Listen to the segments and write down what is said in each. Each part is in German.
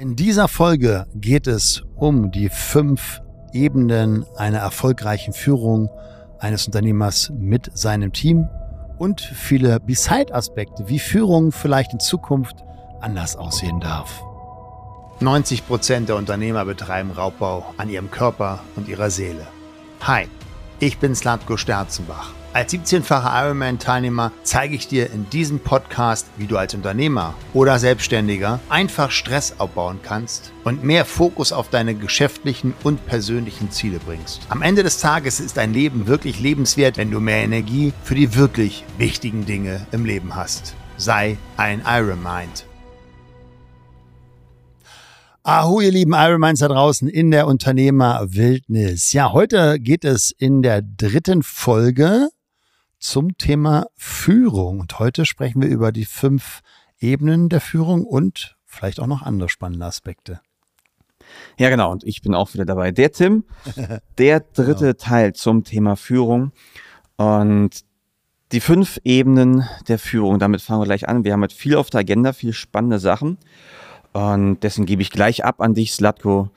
In dieser Folge geht es um die fünf Ebenen einer erfolgreichen Führung eines Unternehmers mit seinem Team und viele Beside-Aspekte, wie Führung vielleicht in Zukunft anders aussehen darf. 90 Prozent der Unternehmer betreiben Raubbau an ihrem Körper und ihrer Seele. Hi, ich bin Slatko Sterzenbach. Als 17-facher Ironman-Teilnehmer zeige ich dir in diesem Podcast, wie du als Unternehmer oder Selbstständiger einfach Stress abbauen kannst und mehr Fokus auf deine geschäftlichen und persönlichen Ziele bringst. Am Ende des Tages ist dein Leben wirklich lebenswert, wenn du mehr Energie für die wirklich wichtigen Dinge im Leben hast. Sei ein Ironmind. Aho, ihr lieben Ironminds da draußen in der Unternehmerwildnis. Ja, heute geht es in der dritten Folge zum Thema Führung. Und heute sprechen wir über die fünf Ebenen der Führung und vielleicht auch noch andere spannende Aspekte. Ja, genau. Und ich bin auch wieder dabei. Der Tim, der dritte genau. Teil zum Thema Führung. Und die fünf Ebenen der Führung, damit fangen wir gleich an. Wir haben halt viel auf der Agenda, viel spannende Sachen. Und dessen gebe ich gleich ab an dich, Slatko.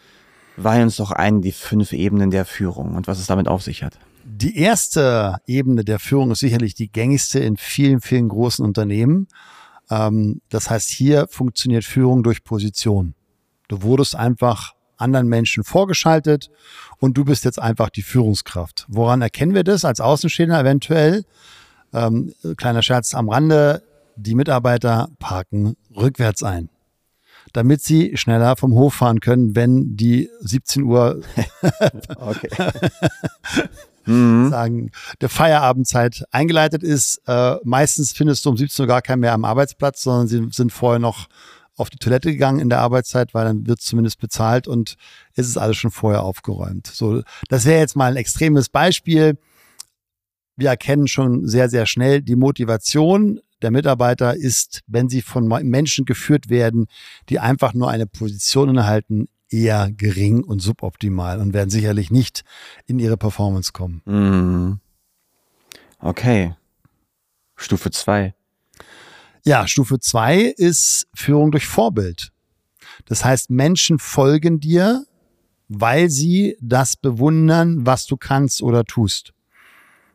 Weih uns doch ein, die fünf Ebenen der Führung und was es damit auf sich hat. Die erste Ebene der Führung ist sicherlich die gängigste in vielen, vielen großen Unternehmen. Ähm, das heißt, hier funktioniert Führung durch Position. Du wurdest einfach anderen Menschen vorgeschaltet und du bist jetzt einfach die Führungskraft. Woran erkennen wir das als Außenstehender eventuell? Ähm, kleiner Scherz am Rande, die Mitarbeiter parken rückwärts ein damit sie schneller vom Hof fahren können, wenn die 17 Uhr mhm. sagen, der Feierabendzeit eingeleitet ist. Äh, meistens findest du um 17 Uhr gar keinen mehr am Arbeitsplatz, sondern sie sind vorher noch auf die Toilette gegangen in der Arbeitszeit, weil dann wird zumindest bezahlt und ist es alles schon vorher aufgeräumt. So, das wäre jetzt mal ein extremes Beispiel. Wir erkennen schon sehr, sehr schnell die Motivation der Mitarbeiter ist, wenn sie von Menschen geführt werden, die einfach nur eine Position innehalten, eher gering und suboptimal und werden sicherlich nicht in ihre Performance kommen. Mhm. Okay. Stufe zwei. Ja, Stufe zwei ist Führung durch Vorbild. Das heißt, Menschen folgen dir, weil sie das bewundern, was du kannst oder tust.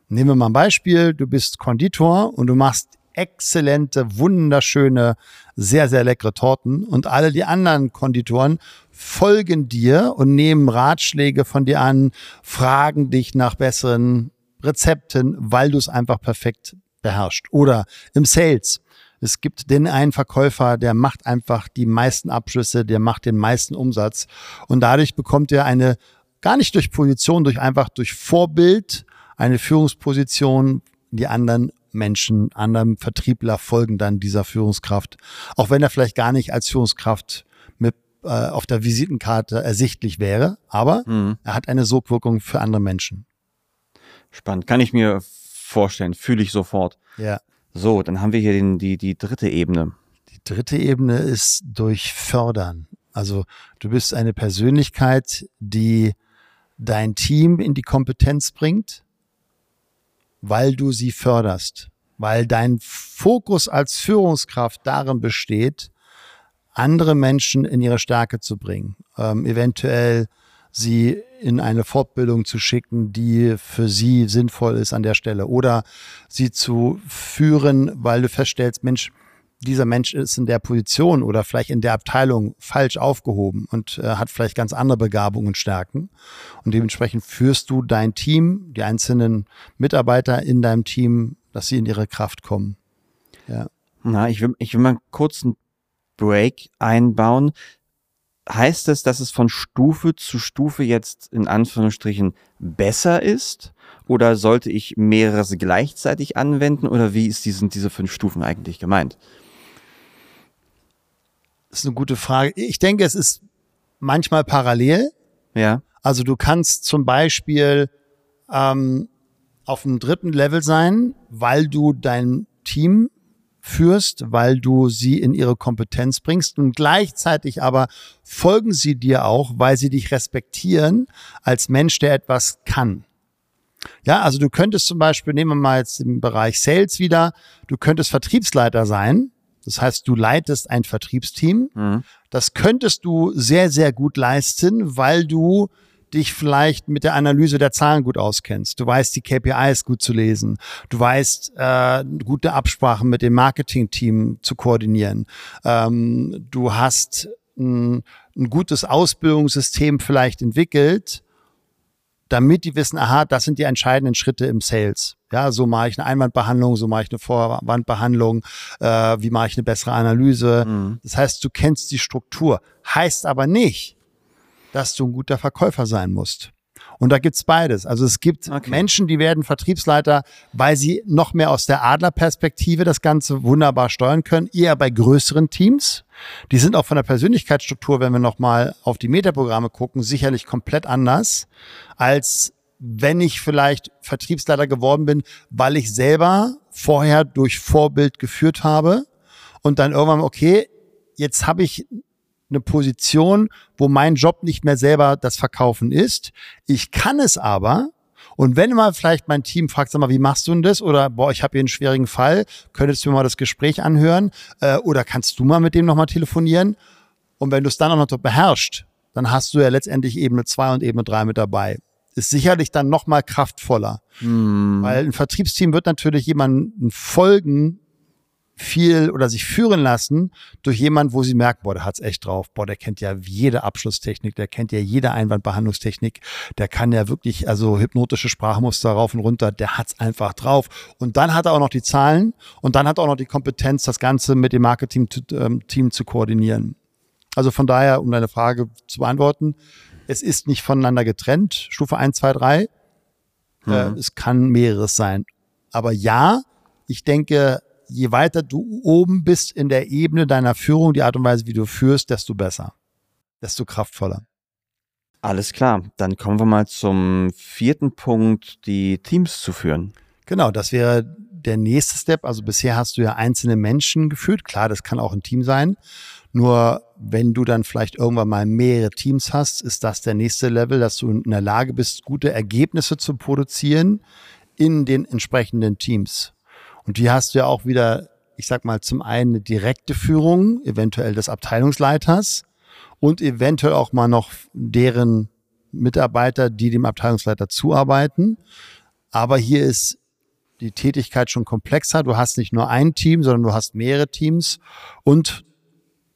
Nehmen wir mal ein Beispiel. Du bist Konditor und du machst exzellente, wunderschöne, sehr, sehr leckere Torten. Und alle die anderen Konditoren folgen dir und nehmen Ratschläge von dir an, fragen dich nach besseren Rezepten, weil du es einfach perfekt beherrschst. Oder im Sales. Es gibt den einen Verkäufer, der macht einfach die meisten Abschlüsse, der macht den meisten Umsatz. Und dadurch bekommt er eine, gar nicht durch Position, durch einfach durch Vorbild, eine Führungsposition, die anderen Menschen, anderen Vertriebler folgen dann dieser Führungskraft, auch wenn er vielleicht gar nicht als Führungskraft mit äh, auf der Visitenkarte ersichtlich wäre, aber mhm. er hat eine Sogwirkung für andere Menschen. Spannend, kann ich mir vorstellen, fühle ich sofort. Ja. So, dann haben wir hier den, die, die dritte Ebene. Die dritte Ebene ist durch Fördern. Also du bist eine Persönlichkeit, die dein Team in die Kompetenz bringt, weil du sie förderst, weil dein Fokus als Führungskraft darin besteht, andere Menschen in ihre Stärke zu bringen, ähm, eventuell sie in eine Fortbildung zu schicken, die für sie sinnvoll ist an der Stelle oder sie zu führen, weil du feststellst, Mensch, dieser Mensch ist in der Position oder vielleicht in der Abteilung falsch aufgehoben und äh, hat vielleicht ganz andere Begabungen und Stärken. Und dementsprechend führst du dein Team, die einzelnen Mitarbeiter in deinem Team, dass sie in ihre Kraft kommen. Ja. Na, ich will, ich will mal einen Break einbauen. Heißt es, dass es von Stufe zu Stufe jetzt in Anführungsstrichen besser ist? Oder sollte ich mehreres gleichzeitig anwenden? Oder wie ist diesen, diese fünf Stufen eigentlich gemeint? Das ist eine gute Frage. Ich denke, es ist manchmal parallel. Ja. Also du kannst zum Beispiel ähm, auf dem dritten Level sein, weil du dein Team führst, weil du sie in ihre Kompetenz bringst und gleichzeitig aber folgen sie dir auch, weil sie dich respektieren als Mensch, der etwas kann. Ja, also du könntest zum Beispiel, nehmen wir mal jetzt im Bereich Sales wieder, du könntest Vertriebsleiter sein, Das heißt, du leitest ein Vertriebsteam. Mhm. Das könntest du sehr, sehr gut leisten, weil du dich vielleicht mit der Analyse der Zahlen gut auskennst. Du weißt, die KPIs gut zu lesen. Du weißt, äh, gute Absprachen mit dem Marketing-Team zu koordinieren. Ähm, du hast ein, ein gutes Ausbildungssystem vielleicht entwickelt, damit die wissen, aha, das sind die entscheidenden Schritte im Sales. Ja, so mache ich eine Einwandbehandlung, so mache ich eine Vorwandbehandlung, äh, wie mache ich eine bessere Analyse. Mhm. Das heißt, du kennst die Struktur. Heißt aber nicht, dass du ein guter Verkäufer sein musst. Und da gibt's beides. Also es gibt okay. Menschen, die werden Vertriebsleiter, weil sie noch mehr aus der Adlerperspektive das Ganze wunderbar steuern können, eher bei größeren Teams. Die sind auch von der Persönlichkeitsstruktur, wenn wir nochmal auf die Metaprogramme gucken, sicherlich komplett anders, als wenn ich vielleicht Vertriebsleiter geworden bin, weil ich selber vorher durch Vorbild geführt habe und dann irgendwann, okay, jetzt habe ich eine Position, wo mein Job nicht mehr selber das Verkaufen ist. Ich kann es aber. Und wenn mal vielleicht mein Team fragt, sag mal, wie machst du denn das? Oder boah, ich habe hier einen schwierigen Fall, könntest du mir mal das Gespräch anhören? Äh, oder kannst du mal mit dem nochmal telefonieren? Und wenn du es dann auch noch beherrschst, dann hast du ja letztendlich Ebene 2 und Ebene 3 mit dabei. Ist sicherlich dann nochmal kraftvoller. Hm. Weil ein Vertriebsteam wird natürlich jemanden folgen, viel oder sich führen lassen durch jemand, wo sie merken, boah, der hat's echt drauf, boah, der kennt ja jede Abschlusstechnik, der kennt ja jede Einwandbehandlungstechnik, der kann ja wirklich, also hypnotische Sprachmuster rauf und runter, der hat's einfach drauf. Und dann hat er auch noch die Zahlen und dann hat er auch noch die Kompetenz, das Ganze mit dem Marketing-Team ähm, zu koordinieren. Also von daher, um deine Frage zu beantworten, es ist nicht voneinander getrennt, Stufe 1, 2, 3. Mhm. Äh, es kann mehreres sein. Aber ja, ich denke, je weiter du oben bist in der Ebene deiner Führung, die Art und Weise, wie du führst, desto besser, desto kraftvoller. Alles klar, dann kommen wir mal zum vierten Punkt, die Teams zu führen. Genau, das wäre der nächste Step. Also bisher hast du ja einzelne Menschen geführt. Klar, das kann auch ein Team sein. Nur wenn du dann vielleicht irgendwann mal mehrere Teams hast, ist das der nächste Level, dass du in der Lage bist, gute Ergebnisse zu produzieren in den entsprechenden Teams. Und die hast du ja auch wieder, ich sag mal, zum einen eine direkte Führung, eventuell des Abteilungsleiters und eventuell auch mal noch deren Mitarbeiter, die dem Abteilungsleiter zuarbeiten. Aber hier ist die Tätigkeit schon komplexer. Du hast nicht nur ein Team, sondern du hast mehrere Teams und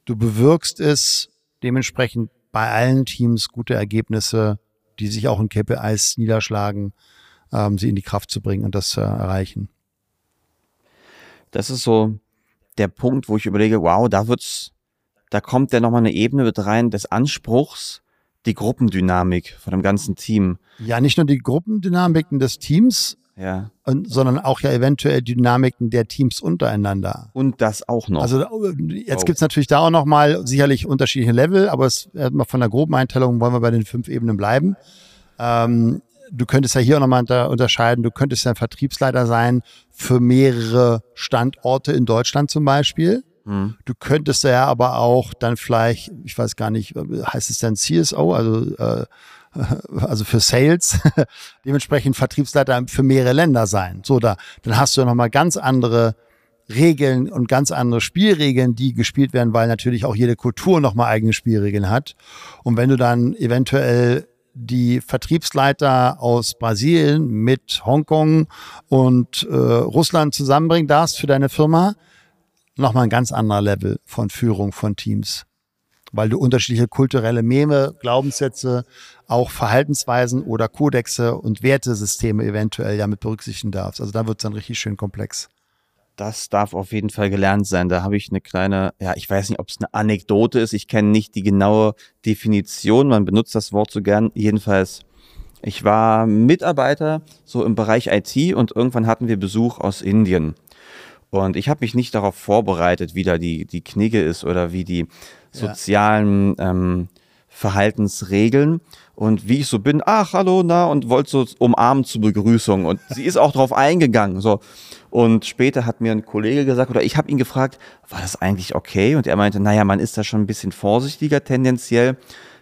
du bewirkst es dementsprechend bei allen Teams gute Ergebnisse, die sich auch in KPIs niederschlagen, ähm, sie in die Kraft zu bringen und das zu erreichen. Das ist so der Punkt, wo ich überlege, wow, da wird's, da kommt ja nochmal eine Ebene mit rein des Anspruchs, die Gruppendynamik von dem ganzen Team. Ja, nicht nur die Gruppendynamiken des Teams, ja. Und, sondern auch ja eventuell Dynamiken der Teams untereinander. Und das auch noch. Also jetzt oh. gibt's natürlich da auch nochmal sicherlich unterschiedliche Level, aber es, von der groben Einteilung wollen wir bei den fünf Ebenen bleiben. Ähm, du könntest ja hier auch nochmal unterscheiden, du könntest ja ein Vertriebsleiter sein für mehrere Standorte in Deutschland zum Beispiel. Mhm. Du könntest ja aber auch dann vielleicht, ich weiß gar nicht, heißt es dann CSO, also äh, also für Sales, dementsprechend Vertriebsleiter für mehrere Länder sein. So, da, dann hast du ja nochmal ganz andere Regeln und ganz andere Spielregeln, die gespielt werden, weil natürlich auch jede Kultur nochmal eigene Spielregeln hat. Und wenn du dann eventuell die Vertriebsleiter aus Brasilien mit Hongkong und äh, Russland zusammenbringen darfst für deine Firma, nochmal ein ganz anderer Level von Führung von Teams. Weil du unterschiedliche kulturelle Meme, Glaubenssätze, auch Verhaltensweisen oder Kodexe und Wertesysteme eventuell ja mit berücksichtigen darfst. Also da wird es dann richtig schön komplex das darf auf jeden Fall gelernt sein. Da habe ich eine kleine, ja, ich weiß nicht, ob es eine Anekdote ist. Ich kenne nicht die genaue Definition. Man benutzt das Wort so gern. Jedenfalls, ich war Mitarbeiter so im Bereich IT und irgendwann hatten wir Besuch aus Indien. Und ich habe mich nicht darauf vorbereitet, wie da die, die Knigge ist oder wie die sozialen ja. ähm, Verhaltensregeln. Und wie ich so bin, ach, hallo, na, und wollte so umarmen zur Begrüßung. Und sie ist auch drauf eingegangen. So. Und später hat mir ein Kollege gesagt, oder ich habe ihn gefragt, war das eigentlich okay? Und er meinte, naja, man ist da schon ein bisschen vorsichtiger tendenziell.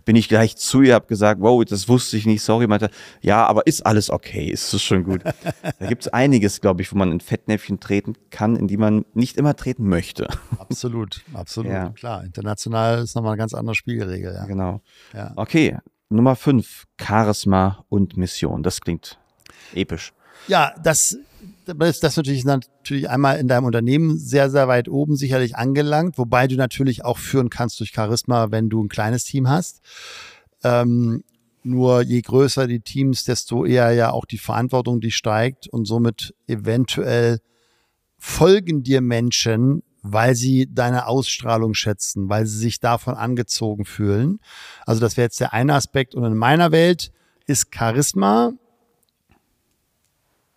Bin ich gleich zu ihr, habe gesagt, wow, das wusste ich nicht, sorry, meinte, ja, aber ist alles okay, ist es schon gut. da gibt es einiges, glaube ich, wo man in Fettnäpfchen treten kann, in die man nicht immer treten möchte. Absolut, absolut, ja. klar. International ist nochmal eine ganz andere Spielregel. Ja. Genau. Ja. Okay, Nummer fünf, Charisma und Mission. Das klingt episch. Ja, das, ist das natürlich, natürlich einmal in deinem Unternehmen sehr, sehr weit oben sicherlich angelangt, wobei du natürlich auch führen kannst durch Charisma, wenn du ein kleines Team hast. Ähm, nur je größer die Teams, desto eher ja auch die Verantwortung, die steigt und somit eventuell folgen dir Menschen, weil sie deine Ausstrahlung schätzen, weil sie sich davon angezogen fühlen. Also das wäre jetzt der eine Aspekt. Und in meiner Welt ist Charisma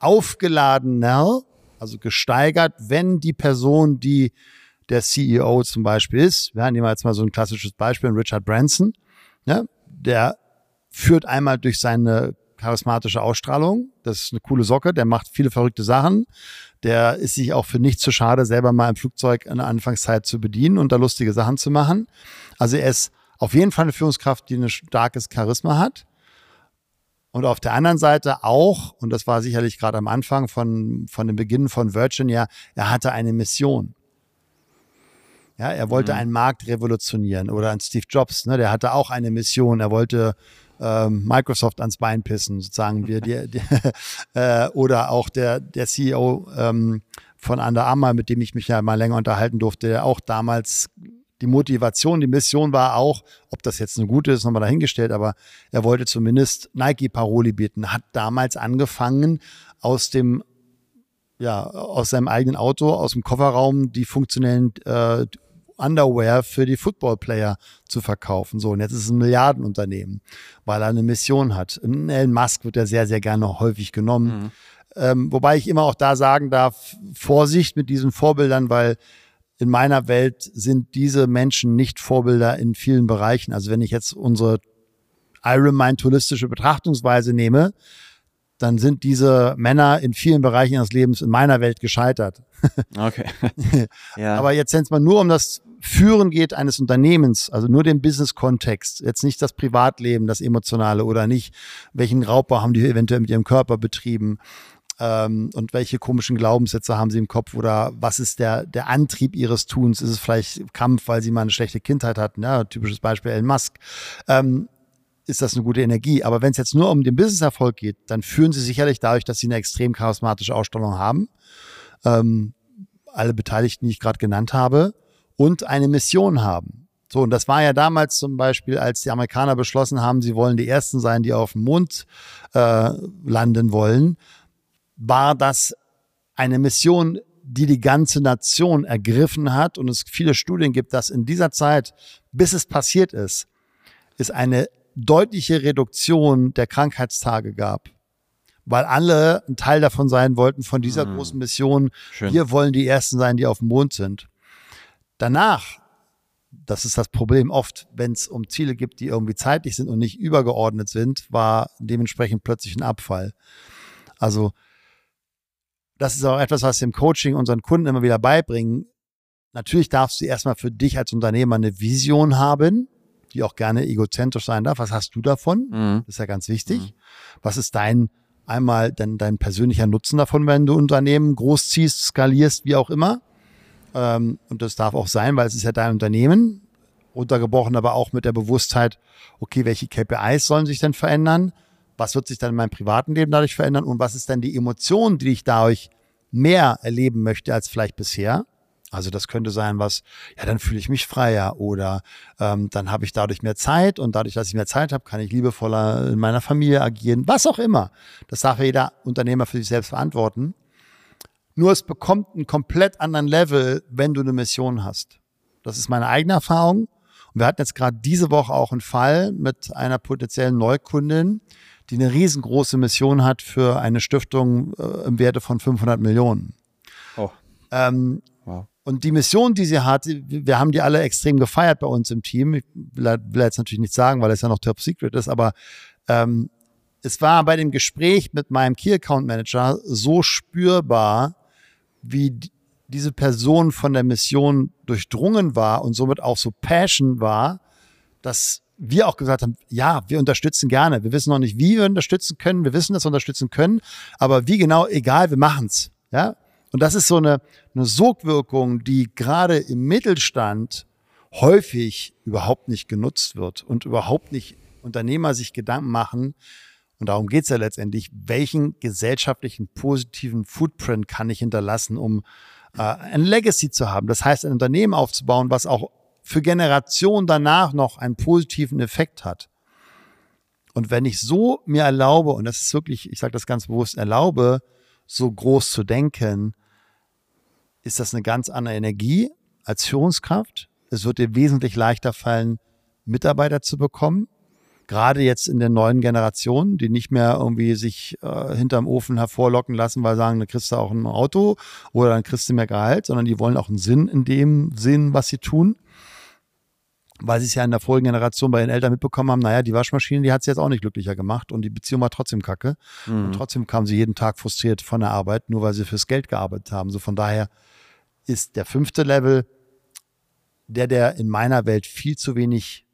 aufgeladener, also gesteigert, wenn die Person, die der CEO zum Beispiel ist, wir nehmen jetzt mal so ein klassisches Beispiel, Richard Branson, ja, der führt einmal durch seine charismatische Ausstrahlung, das ist eine coole Socke, der macht viele verrückte Sachen, der ist sich auch für nichts zu schade, selber mal im Flugzeug in der Anfangszeit zu bedienen und da lustige Sachen zu machen. Also er ist auf jeden Fall eine Führungskraft, die ein starkes Charisma hat. Und auf der anderen Seite auch, und das war sicherlich gerade am Anfang von, von dem Beginn von Virgin, ja, er hatte eine Mission. Ja, er wollte mhm. einen Markt revolutionieren oder ein Steve Jobs, ne, der hatte auch eine Mission. Er wollte ähm, Microsoft ans Bein pissen, sozusagen wir, die, die, äh, oder auch der, der CEO ähm, von Under Armour, mit dem ich mich ja mal länger unterhalten durfte, der auch damals die Motivation, die Mission war auch, ob das jetzt eine gute ist, nochmal dahingestellt, aber er wollte zumindest Nike-Paroli bieten, hat damals angefangen, aus dem ja, aus seinem eigenen Auto, aus dem Kofferraum die funktionellen äh, Underwear für die Football-Player zu verkaufen. So, und jetzt ist es ein Milliardenunternehmen, weil er eine Mission hat. In Elon Musk wird er sehr, sehr gerne häufig genommen. Mhm. Ähm, wobei ich immer auch da sagen darf, Vorsicht mit diesen Vorbildern, weil in meiner Welt sind diese Menschen nicht Vorbilder in vielen Bereichen. Also wenn ich jetzt unsere Iron Mind holistische Betrachtungsweise nehme, dann sind diese Männer in vielen Bereichen ihres Lebens in meiner Welt gescheitert. Okay. ja. Aber jetzt, wenn es mal nur um das Führen geht eines Unternehmens, also nur den Business-Kontext, jetzt nicht das Privatleben, das Emotionale oder nicht, welchen Raubbau haben die eventuell mit ihrem Körper betrieben, ähm, und welche komischen Glaubenssätze haben sie im Kopf oder was ist der, der Antrieb ihres Tuns? Ist es vielleicht Kampf, weil sie mal eine schlechte Kindheit hatten? Ja, typisches Beispiel Elon Musk. Ähm, ist das eine gute Energie. Aber wenn es jetzt nur um den Business-Erfolg geht, dann führen sie sicherlich dadurch, dass sie eine extrem charismatische Ausstellung haben. Ähm, alle Beteiligten, die ich gerade genannt habe, und eine Mission haben. So, und das war ja damals zum Beispiel, als die Amerikaner beschlossen haben, sie wollen die Ersten sein, die auf dem Mond äh, landen wollen, war das eine Mission, die die ganze Nation ergriffen hat. Und es viele Studien gibt, dass in dieser Zeit, bis es passiert ist, es eine deutliche Reduktion der Krankheitstage gab. Weil alle ein Teil davon sein wollten, von dieser mhm. großen Mission. Schön. Wir wollen die Ersten sein, die auf dem Mond sind. Danach, das ist das Problem oft, wenn es um Ziele gibt, die irgendwie zeitlich sind und nicht übergeordnet sind, war dementsprechend plötzlich ein Abfall. Also das ist auch etwas, was wir im Coaching unseren Kunden immer wieder beibringen. Natürlich darfst du erstmal für dich als Unternehmer eine Vision haben, die auch gerne egozentrisch sein darf. Was hast du davon? Mhm. Das ist ja ganz wichtig. Mhm. Was ist dein einmal dein, dein persönlicher Nutzen davon, wenn du Unternehmen großziehst, skalierst, wie auch immer? Ähm, und das darf auch sein, weil es ist ja dein Unternehmen. Untergebrochen aber auch mit der Bewusstheit, okay, welche KPIs sollen sich denn verändern? Was wird sich dann in meinem privaten Leben dadurch verändern und was ist dann die Emotion, die ich dadurch mehr erleben möchte als vielleicht bisher. Also das könnte sein, was, ja, dann fühle ich mich freier oder ähm, dann habe ich dadurch mehr Zeit und dadurch, dass ich mehr Zeit habe, kann ich liebevoller in meiner Familie agieren, was auch immer. Das darf jeder Unternehmer für sich selbst verantworten. Nur es bekommt einen komplett anderen Level, wenn du eine Mission hast. Das ist meine eigene Erfahrung. Und wir hatten jetzt gerade diese Woche auch einen Fall mit einer potenziellen Neukundin, die eine riesengroße Mission hat für eine Stiftung äh, im Werte von 500 Millionen. Oh. Ähm, wow. Und die Mission, die sie hat, wir haben die alle extrem gefeiert bei uns im Team. Ich will, will jetzt natürlich nicht sagen, weil es ja noch Top Secret ist, aber ähm, es war bei dem Gespräch mit meinem Key Account Manager so spürbar, wie diese Person von der Mission durchdrungen war und somit auch so Passion war, dass wir auch gesagt haben, ja, wir unterstützen gerne. Wir wissen noch nicht, wie wir unterstützen können. Wir wissen, dass wir unterstützen können, aber wie genau, egal, wir machen's. Ja, und das ist so eine, eine Sogwirkung, die gerade im Mittelstand häufig überhaupt nicht genutzt wird und überhaupt nicht Unternehmer sich Gedanken machen, und darum geht's ja letztendlich, welchen gesellschaftlichen positiven Footprint kann ich hinterlassen, um äh, ein Legacy zu haben. Das heißt, ein Unternehmen aufzubauen, was auch für Generationen danach noch einen positiven Effekt hat. Und wenn ich so mir erlaube, und das ist wirklich, ich sage das ganz bewusst, erlaube, so groß zu denken, ist das eine ganz andere Energie als Führungskraft. Es wird dir wesentlich leichter fallen, Mitarbeiter zu bekommen. Gerade jetzt in der neuen Generation, die nicht mehr irgendwie sich äh, hinterm Ofen hervorlocken lassen, weil sagen, dann kriegst du auch ein Auto oder dann kriegst du mehr Gehalt, sondern die wollen auch einen Sinn in dem Sinn, was sie tun weil sie es ja in der vorigen Generation bei den Eltern mitbekommen haben, naja, die Waschmaschine, die hat sie jetzt auch nicht glücklicher gemacht und die Beziehung war trotzdem kacke. Mhm. Und trotzdem kamen sie jeden Tag frustriert von der Arbeit, nur weil sie fürs Geld gearbeitet haben. So von daher ist der fünfte Level der, der in meiner Welt viel zu wenig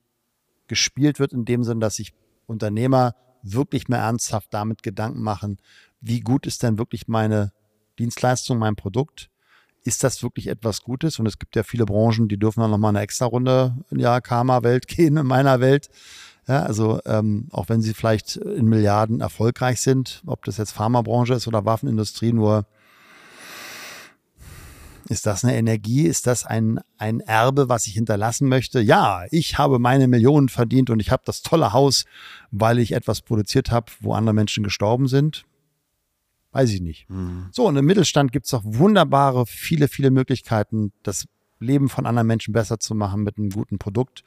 gespielt wird, in dem Sinn, dass sich Unternehmer wirklich mehr ernsthaft damit Gedanken machen, wie gut ist denn wirklich meine Dienstleistung, mein Produkt? Ist das wirklich etwas Gutes? Und es gibt ja viele Branchen, die dürfen dann nochmal eine extra Runde in der Karma-Welt gehen, in meiner Welt. Ja, also ähm, auch wenn sie vielleicht in Milliarden erfolgreich sind, ob das jetzt Pharmabranche ist oder Waffenindustrie, nur ist das eine Energie? Ist das ein, ein Erbe, was ich hinterlassen möchte? Ja, ich habe meine Millionen verdient und ich habe das tolle Haus, weil ich etwas produziert habe, wo andere Menschen gestorben sind. Weiß ich nicht. Mhm. So, und im Mittelstand gibt es auch wunderbare, viele, viele Möglichkeiten, das Leben von anderen Menschen besser zu machen mit einem guten Produkt,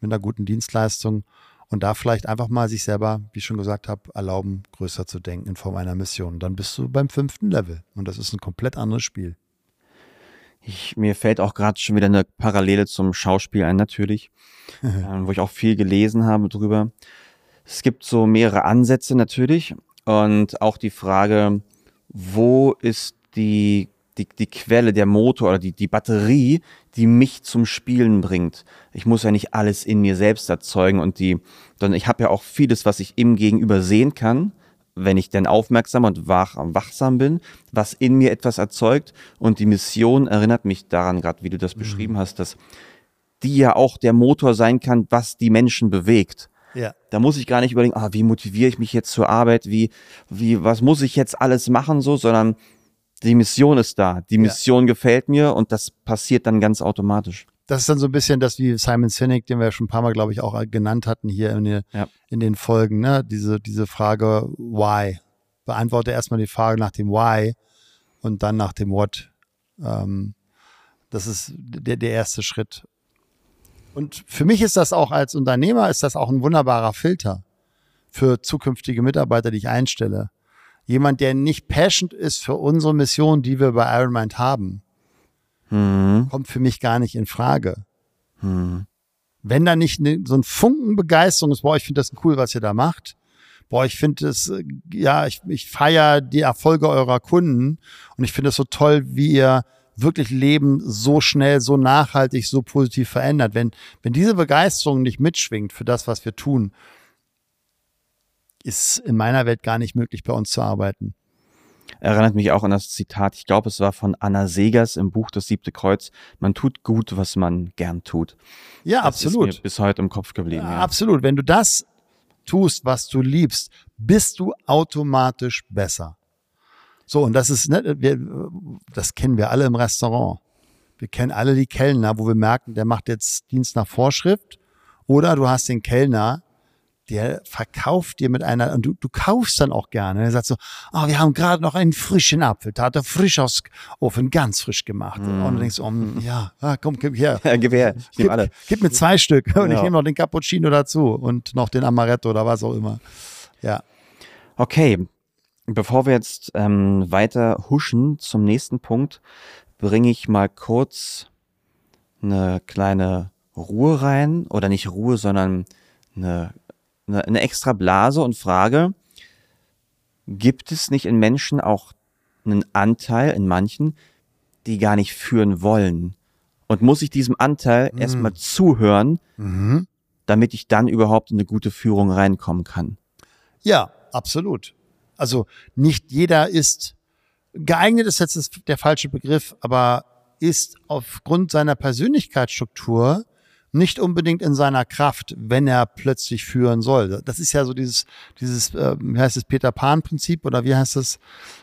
mit einer guten Dienstleistung und da vielleicht einfach mal sich selber, wie ich schon gesagt habe, erlauben, größer zu denken in Form einer Mission. Dann bist du beim fünften Level und das ist ein komplett anderes Spiel. Ich, mir fällt auch gerade schon wieder eine Parallele zum Schauspiel ein, natürlich, äh, wo ich auch viel gelesen habe drüber. Es gibt so mehrere Ansätze natürlich. Und auch die Frage, wo ist die, die, die Quelle, der Motor oder die, die Batterie, die mich zum Spielen bringt. Ich muss ja nicht alles in mir selbst erzeugen und die, sondern ich habe ja auch vieles, was ich im Gegenüber sehen kann, wenn ich denn aufmerksam und wach, wachsam bin, was in mir etwas erzeugt. Und die Mission erinnert mich daran, gerade wie du das mhm. beschrieben hast, dass die ja auch der Motor sein kann, was die Menschen bewegt. Ja. Da muss ich gar nicht überlegen, ah, wie motiviere ich mich jetzt zur Arbeit, wie, wie, was muss ich jetzt alles machen, so, sondern die Mission ist da. Die Mission ja. gefällt mir und das passiert dann ganz automatisch. Das ist dann so ein bisschen das wie Simon Sinek, den wir ja schon ein paar Mal, glaube ich, auch genannt hatten hier in, die, ja. in den Folgen, ne? Diese, diese Frage, why? Beantworte erstmal die Frage nach dem Why und dann nach dem What. Ähm, das ist der, der erste Schritt. Und für mich ist das auch als Unternehmer, ist das auch ein wunderbarer Filter für zukünftige Mitarbeiter, die ich einstelle. Jemand, der nicht passionate ist für unsere Mission, die wir bei Ironmind haben, mhm. kommt für mich gar nicht in Frage. Mhm. Wenn da nicht ne, so ein Funken Begeisterung ist, boah, ich finde das cool, was ihr da macht. Boah, ich finde es, ja, ich, ich feiere die Erfolge eurer Kunden und ich finde es so toll, wie ihr wirklich Leben so schnell, so nachhaltig, so positiv verändert. Wenn, wenn diese Begeisterung nicht mitschwingt für das, was wir tun, ist in meiner Welt gar nicht möglich, bei uns zu arbeiten. Erinnert mich auch an das Zitat, ich glaube, es war von Anna Segers im Buch Das siebte Kreuz. Man tut gut, was man gern tut. Ja, das absolut. Ist mir bis heute im Kopf geblieben. Ja, ja. Absolut. Wenn du das tust, was du liebst, bist du automatisch besser. So, und das ist, ne, wir, das kennen wir alle im Restaurant. Wir kennen alle die Kellner, wo wir merken, der macht jetzt Dienst nach Vorschrift. Oder du hast den Kellner, der verkauft dir mit einer, und du, du kaufst dann auch gerne. Er sagt so, ah, oh, wir haben gerade noch einen frischen Apfel, da hat er frisch aus Ofen, ganz frisch gemacht. Mm. Und du denkst, oh, ja, ah, komm, gib her. Ja, gib her, ich gib, alle. Gib mir zwei Stück und ich nehme noch den Cappuccino dazu und noch den Amaretto oder was auch immer. Ja. Okay, Bevor wir jetzt ähm, weiter huschen zum nächsten Punkt, bringe ich mal kurz eine kleine Ruhe rein oder nicht Ruhe, sondern eine, eine, eine extra Blase und frage, gibt es nicht in Menschen auch einen Anteil in manchen, die gar nicht führen wollen? Und muss ich diesem Anteil mhm. erstmal zuhören, mhm. damit ich dann überhaupt in eine gute Führung reinkommen kann. Ja, absolut. Also nicht jeder ist geeignet, ist jetzt der falsche Begriff, aber ist aufgrund seiner Persönlichkeitsstruktur nicht unbedingt in seiner Kraft, wenn er plötzlich führen soll. Das ist ja so dieses, dieses, äh, wie heißt es, Peter Pan-Prinzip oder wie heißt es?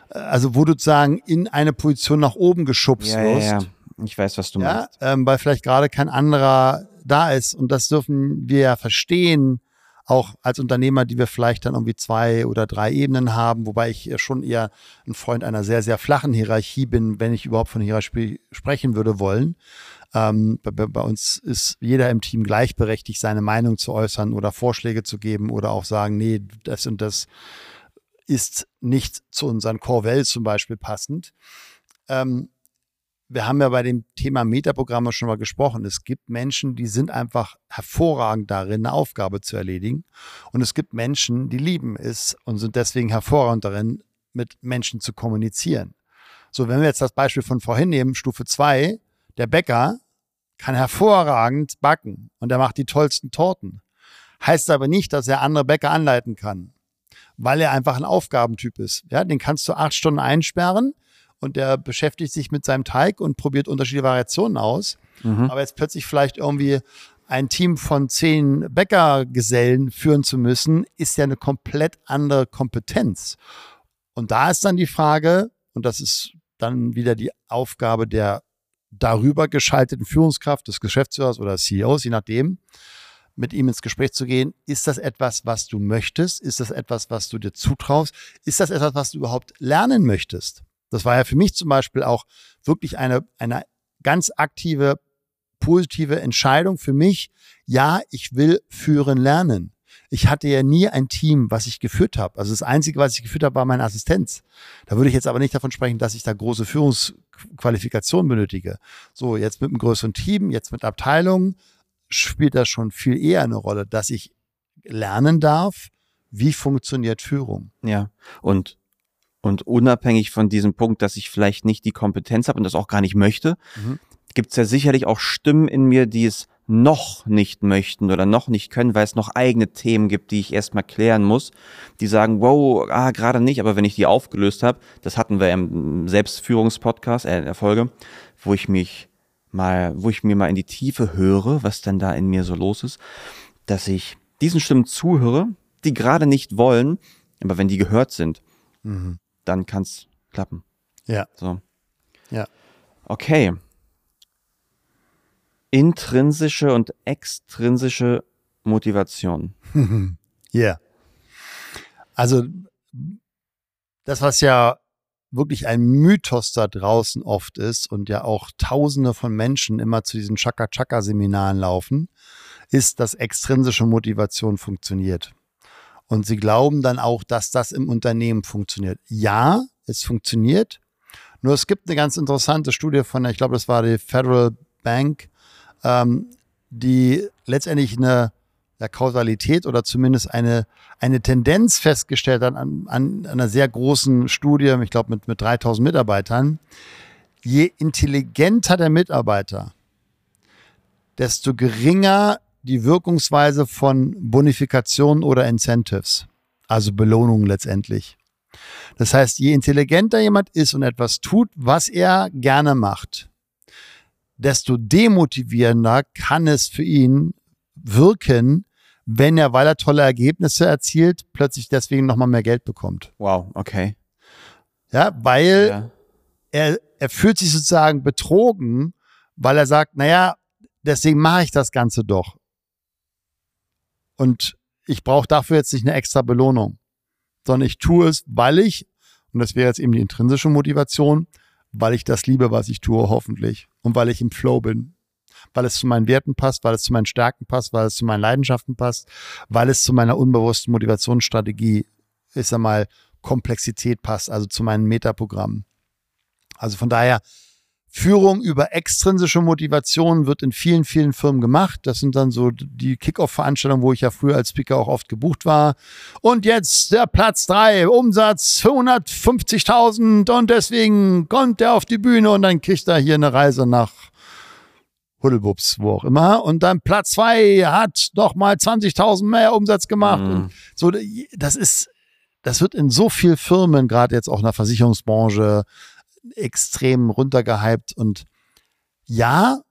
Äh, also wo du sozusagen in eine Position nach oben geschubst ja, wirst. Ja, ja. Ich weiß, was du ja, meinst. Ähm, weil vielleicht gerade kein anderer da ist. Und das dürfen wir ja verstehen, auch als Unternehmer, die wir vielleicht dann irgendwie zwei oder drei Ebenen haben, wobei ich schon eher ein Freund einer sehr, sehr flachen Hierarchie bin, wenn ich überhaupt von Hierarchie sprechen würde wollen. Ähm, bei, bei, uns ist jeder im Team gleichberechtigt, seine Meinung zu äußern oder Vorschläge zu geben oder auch sagen, nee, das und das ist nicht zu unseren Core Values zum Beispiel passend. Ähm, wir haben ja bei dem Thema Metaprogramme schon mal gesprochen. Es gibt Menschen, die sind einfach hervorragend darin, eine Aufgabe zu erledigen. Und es gibt Menschen, die lieben es und sind deswegen hervorragend darin, mit Menschen zu kommunizieren. So, wenn wir jetzt das Beispiel von vorhin nehmen, Stufe 2, der Bäcker kann hervorragend backen und er macht die tollsten Torten. Heißt aber nicht, dass er andere Bäcker anleiten kann, weil er einfach ein Aufgabentyp ist. Ja, den kannst du acht Stunden einsperren und der beschäftigt sich mit seinem Teig und probiert unterschiedliche Variationen aus. Mhm. Aber jetzt plötzlich vielleicht irgendwie ein Team von zehn Bäckergesellen führen zu müssen, ist ja eine komplett andere Kompetenz. Und da ist dann die Frage, und das ist dann wieder die Aufgabe der darüber geschalteten Führungskraft des Geschäftsführers oder CEOs, je nachdem, mit ihm ins Gespräch zu gehen. Ist das etwas, was du möchtest? Ist das etwas, was du dir zutraust? Ist das etwas, was du überhaupt lernen möchtest? Das war ja für mich zum Beispiel auch wirklich eine, eine ganz aktive, positive Entscheidung für mich. Ja, ich will führen lernen. Ich hatte ja nie ein Team, was ich geführt habe. Also das Einzige, was ich geführt habe, war meine Assistenz. Da würde ich jetzt aber nicht davon sprechen, dass ich da große Führungsqualifikationen benötige. So, jetzt mit einem größeren Team, jetzt mit Abteilungen, spielt das schon viel eher eine Rolle, dass ich lernen darf, wie funktioniert Führung. Ja, und und unabhängig von diesem Punkt, dass ich vielleicht nicht die Kompetenz habe und das auch gar nicht möchte, mhm. gibt es ja sicherlich auch Stimmen in mir, die es noch nicht möchten oder noch nicht können, weil es noch eigene Themen gibt, die ich erstmal klären muss, die sagen, wow, ah, gerade nicht, aber wenn ich die aufgelöst habe, das hatten wir im Selbstführungspodcast, äh, in der Folge, wo ich mich mal, wo ich mir mal in die Tiefe höre, was denn da in mir so los ist, dass ich diesen Stimmen zuhöre, die gerade nicht wollen, aber wenn die gehört sind, mhm dann kann es klappen. Ja. So. Ja. Okay. Intrinsische und extrinsische Motivation. Ja. yeah. Also das, was ja wirklich ein Mythos da draußen oft ist und ja auch Tausende von Menschen immer zu diesen Chaka-Chaka-Seminaren laufen, ist, dass extrinsische Motivation funktioniert. Und sie glauben dann auch, dass das im Unternehmen funktioniert. Ja, es funktioniert. Nur es gibt eine ganz interessante Studie von, ich glaube, das war die Federal Bank, ähm, die letztendlich eine ja, Kausalität oder zumindest eine, eine Tendenz festgestellt hat an, an einer sehr großen Studie, ich glaube mit, mit 3000 Mitarbeitern. Je intelligenter der Mitarbeiter, desto geringer die Wirkungsweise von Bonifikationen oder Incentives, also Belohnungen letztendlich. Das heißt, je intelligenter jemand ist und etwas tut, was er gerne macht, desto demotivierender kann es für ihn wirken, wenn er, weil er tolle Ergebnisse erzielt, plötzlich deswegen nochmal mehr Geld bekommt. Wow, okay. Ja, weil ja. Er, er fühlt sich sozusagen betrogen, weil er sagt, naja, deswegen mache ich das Ganze doch. Und ich brauche dafür jetzt nicht eine extra Belohnung, sondern ich tue es, weil ich, und das wäre jetzt eben die intrinsische Motivation, weil ich das liebe, was ich tue, hoffentlich. Und weil ich im Flow bin. Weil es zu meinen Werten passt, weil es zu meinen Stärken passt, weil es zu meinen Leidenschaften passt, weil es zu meiner unbewussten Motivationsstrategie, ist einmal Komplexität passt, also zu meinen Metaprogrammen. Also von daher, Führung über extrinsische Motivation wird in vielen, vielen Firmen gemacht. Das sind dann so die Kickoff-Veranstaltungen, wo ich ja früher als Speaker auch oft gebucht war. Und jetzt der Platz drei, Umsatz 550.000 und deswegen kommt er auf die Bühne und dann kriegt er hier eine Reise nach Huddlebups, wo auch immer. Und dann Platz zwei hat noch mal 20.000 mehr Umsatz gemacht. Mhm. So, das ist, das wird in so vielen Firmen, gerade jetzt auch in der Versicherungsbranche, extrem runtergehypt. Und ja,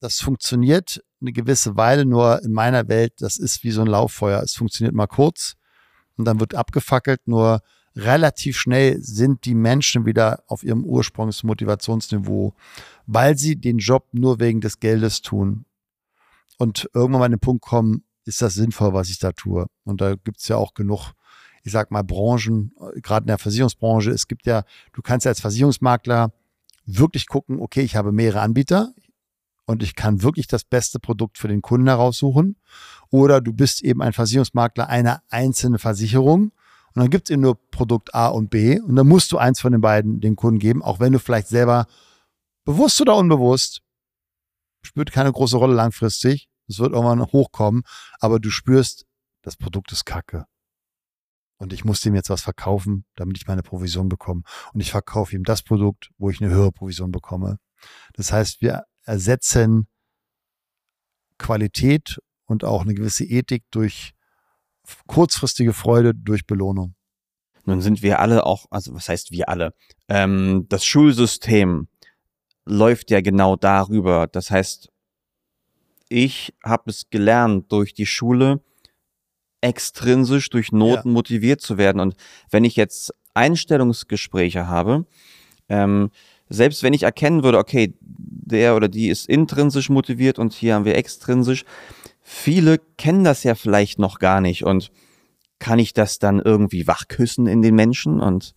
das funktioniert eine gewisse Weile, nur in meiner Welt, das ist wie so ein Lauffeuer. Es funktioniert mal kurz und dann wird abgefackelt, nur relativ schnell sind die Menschen wieder auf ihrem Ursprungsmotivationsniveau, weil sie den Job nur wegen des Geldes tun. Und irgendwann an den Punkt kommen, ist das sinnvoll, was ich da tue? Und da gibt es ja auch genug, ich sag mal, Branchen, gerade in der Versicherungsbranche. Es gibt ja, du kannst ja als Versicherungsmakler wirklich gucken, okay, ich habe mehrere Anbieter und ich kann wirklich das beste Produkt für den Kunden heraussuchen. Oder du bist eben ein Versicherungsmakler einer einzelnen Versicherung und dann gibt es eben nur Produkt A und B und dann musst du eins von den beiden den Kunden geben, auch wenn du vielleicht selber bewusst oder unbewusst, spielt keine große Rolle langfristig, es wird irgendwann hochkommen, aber du spürst, das Produkt ist kacke. Und ich muss dem jetzt was verkaufen, damit ich meine Provision bekomme. Und ich verkaufe ihm das Produkt, wo ich eine höhere Provision bekomme. Das heißt, wir ersetzen Qualität und auch eine gewisse Ethik durch kurzfristige Freude durch Belohnung. Nun sind wir alle auch, also was heißt wir alle? Ähm, das Schulsystem läuft ja genau darüber. Das heißt, ich habe es gelernt durch die Schule, extrinsisch durch Noten ja. motiviert zu werden. Und wenn ich jetzt Einstellungsgespräche habe, ähm, selbst wenn ich erkennen würde, okay, der oder die ist intrinsisch motiviert und hier haben wir extrinsisch, viele kennen das ja vielleicht noch gar nicht und kann ich das dann irgendwie wachküssen in den Menschen und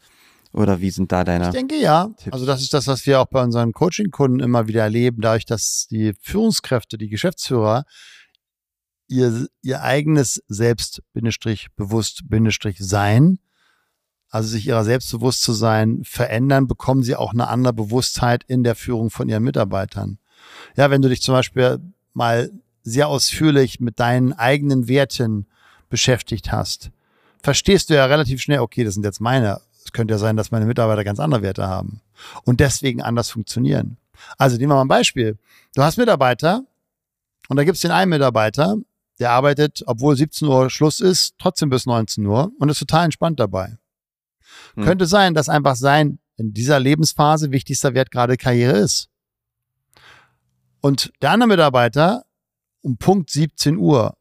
oder wie sind da deine? Ich denke ja. Tipps? Also das ist das, was wir auch bei unseren Coaching-Kunden immer wieder erleben, dadurch, dass die Führungskräfte, die Geschäftsführer ihr, ihr eigenes Selbst, Bindestrich, bewusst, Bindestrich, sein, also sich ihrer selbst bewusst zu sein, verändern, bekommen sie auch eine andere Bewusstheit in der Führung von ihren Mitarbeitern. Ja, wenn du dich zum Beispiel mal sehr ausführlich mit deinen eigenen Werten beschäftigt hast, verstehst du ja relativ schnell, okay, das sind jetzt meine. Es könnte ja sein, dass meine Mitarbeiter ganz andere Werte haben und deswegen anders funktionieren. Also nehmen wir mal ein Beispiel. Du hast Mitarbeiter und da gibt es den einen Mitarbeiter, der arbeitet, obwohl 17 Uhr Schluss ist, trotzdem bis 19 Uhr und ist total entspannt dabei. Hm. Könnte sein, dass einfach sein in dieser Lebensphase wichtigster Wert gerade Karriere ist. Und der andere Mitarbeiter um Punkt 17 Uhr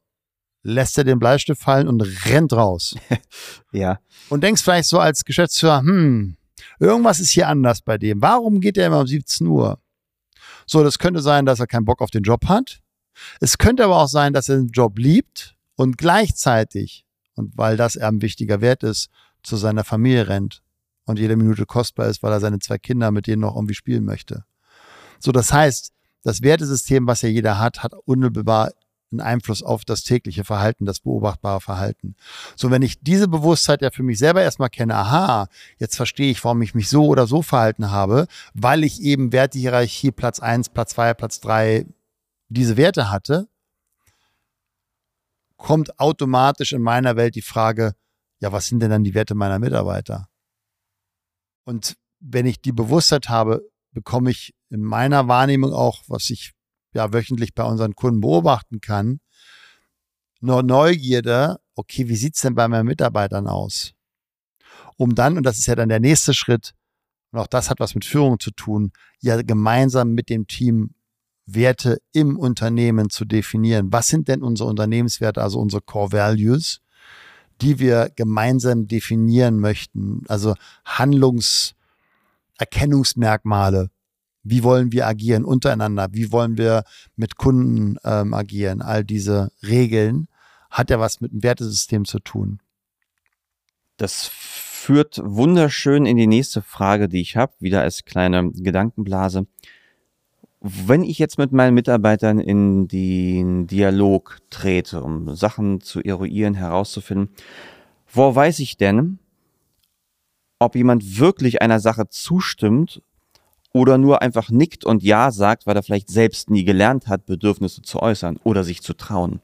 lässt er den Bleistift fallen und rennt raus. ja. Und denkst vielleicht so als Geschäftsführer, hm, irgendwas ist hier anders bei dem. Warum geht er immer um 17 Uhr? So, das könnte sein, dass er keinen Bock auf den Job hat. Es könnte aber auch sein, dass er den Job liebt und gleichzeitig, und weil das er ein wichtiger Wert ist, zu seiner Familie rennt und jede Minute kostbar ist, weil er seine zwei Kinder mit denen noch irgendwie spielen möchte. So, das heißt, das Wertesystem, was ja jeder hat, hat unmittelbar einen Einfluss auf das tägliche Verhalten, das beobachtbare Verhalten. So, wenn ich diese Bewusstheit ja für mich selber erstmal kenne, aha, jetzt verstehe ich, warum ich mich so oder so verhalten habe, weil ich eben Wertehierarchie Platz eins, Platz zwei, Platz drei diese Werte hatte, kommt automatisch in meiner Welt die Frage, ja, was sind denn dann die Werte meiner Mitarbeiter? Und wenn ich die Bewusstheit habe, bekomme ich in meiner Wahrnehmung auch, was ich ja wöchentlich bei unseren Kunden beobachten kann, nur Neugierde, okay, wie sieht's denn bei meinen Mitarbeitern aus? Um dann, und das ist ja dann der nächste Schritt, und auch das hat was mit Führung zu tun, ja gemeinsam mit dem Team Werte im Unternehmen zu definieren. Was sind denn unsere Unternehmenswerte, also unsere Core Values, die wir gemeinsam definieren möchten? Also Handlungserkennungsmerkmale, wie wollen wir agieren untereinander? Wie wollen wir mit Kunden ähm, agieren? All diese Regeln hat ja was mit dem Wertesystem zu tun. Das führt wunderschön in die nächste Frage, die ich habe, wieder als kleine Gedankenblase. Wenn ich jetzt mit meinen Mitarbeitern in den Dialog trete, um Sachen zu eruieren, herauszufinden, wo weiß ich denn, ob jemand wirklich einer Sache zustimmt oder nur einfach nickt und Ja sagt, weil er vielleicht selbst nie gelernt hat, Bedürfnisse zu äußern oder sich zu trauen.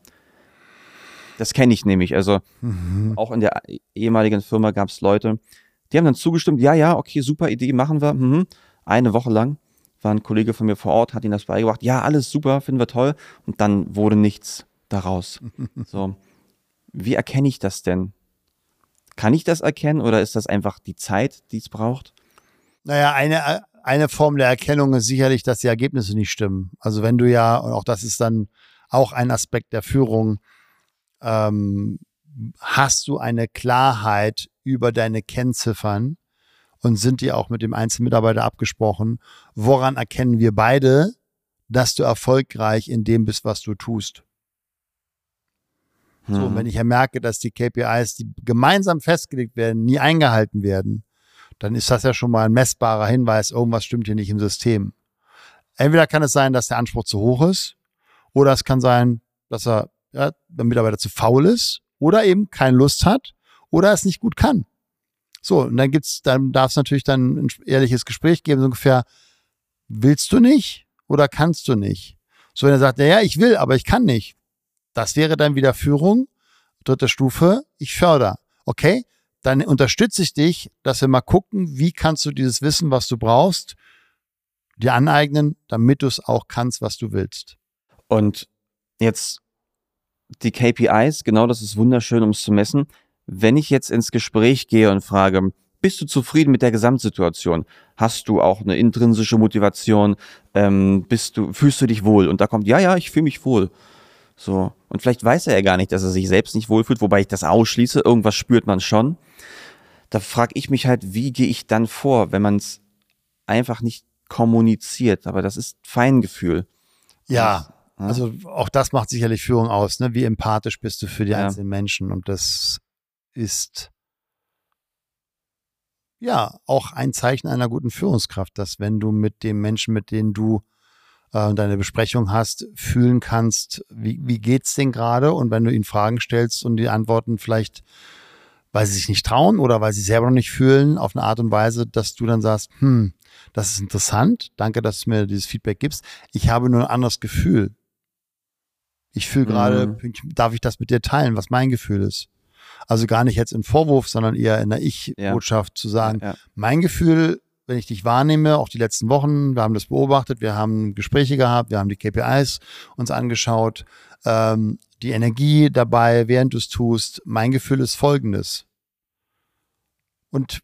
Das kenne ich nämlich. Also mhm. auch in der ehemaligen Firma gab es Leute, die haben dann zugestimmt, ja, ja, okay, super Idee, machen wir. Mhm. Eine Woche lang war ein Kollege von mir vor Ort, hat ihm das beigebracht. Ja, alles super, finden wir toll. Und dann wurde nichts daraus. so, wie erkenne ich das denn? Kann ich das erkennen oder ist das einfach die Zeit, die es braucht? Naja, eine, eine Form der Erkennung ist sicherlich, dass die Ergebnisse nicht stimmen. Also wenn du ja, und auch das ist dann auch ein Aspekt der Führung, ähm, hast du eine Klarheit über deine Kennziffern und sind die auch mit dem einzelnen Mitarbeiter abgesprochen? Woran erkennen wir beide, dass du erfolgreich in dem bist, was du tust? So, und wenn ich ja merke, dass die KPIs, die gemeinsam festgelegt werden, nie eingehalten werden, dann ist das ja schon mal ein messbarer Hinweis, irgendwas stimmt hier nicht im System. Entweder kann es sein, dass der Anspruch zu hoch ist, oder es kann sein, dass er, ja, der Mitarbeiter zu faul ist, oder eben keine Lust hat, oder es nicht gut kann. So, und dann gibt's, dann darf es natürlich dann ein ehrliches Gespräch geben, so ungefähr, willst du nicht oder kannst du nicht? So, wenn er sagt, ja, ich will, aber ich kann nicht. Das wäre dann wieder Führung. Dritte Stufe, ich fördere. Okay, dann unterstütze ich dich, dass wir mal gucken, wie kannst du dieses Wissen, was du brauchst, dir aneignen, damit du es auch kannst, was du willst. Und jetzt die KPIs, genau das ist wunderschön, um es zu messen. Wenn ich jetzt ins Gespräch gehe und frage, bist du zufrieden mit der Gesamtsituation? Hast du auch eine intrinsische Motivation? Ähm, bist du, fühlst du dich wohl? Und da kommt, ja, ja, ich fühle mich wohl. So. Und vielleicht weiß er ja gar nicht, dass er sich selbst nicht wohlfühlt, wobei ich das ausschließe. Irgendwas spürt man schon. Da frage ich mich halt, wie gehe ich dann vor, wenn man es einfach nicht kommuniziert? Aber das ist Feingefühl. Ja, also auch das macht sicherlich Führung aus. Ne? Wie empathisch bist du für die ja. einzelnen Menschen? Und das ist ja auch ein Zeichen einer guten Führungskraft, dass wenn du mit dem Menschen, mit denen du äh, deine Besprechung hast, fühlen kannst, wie, wie geht's denn gerade? Und wenn du ihnen Fragen stellst und die Antworten vielleicht, weil sie sich nicht trauen oder weil sie selber noch nicht fühlen, auf eine Art und Weise, dass du dann sagst, hm, das ist interessant, danke, dass du mir dieses Feedback gibst. Ich habe nur ein anderes Gefühl. Ich fühle gerade, mhm. darf ich das mit dir teilen, was mein Gefühl ist? Also gar nicht jetzt in Vorwurf, sondern eher in der Ich-Botschaft ja. zu sagen, ja, mein Gefühl wenn ich dich wahrnehme, auch die letzten Wochen, wir haben das beobachtet, wir haben Gespräche gehabt, wir haben die KPIs uns angeschaut, ähm, die Energie dabei, während du es tust. Mein Gefühl ist folgendes. Und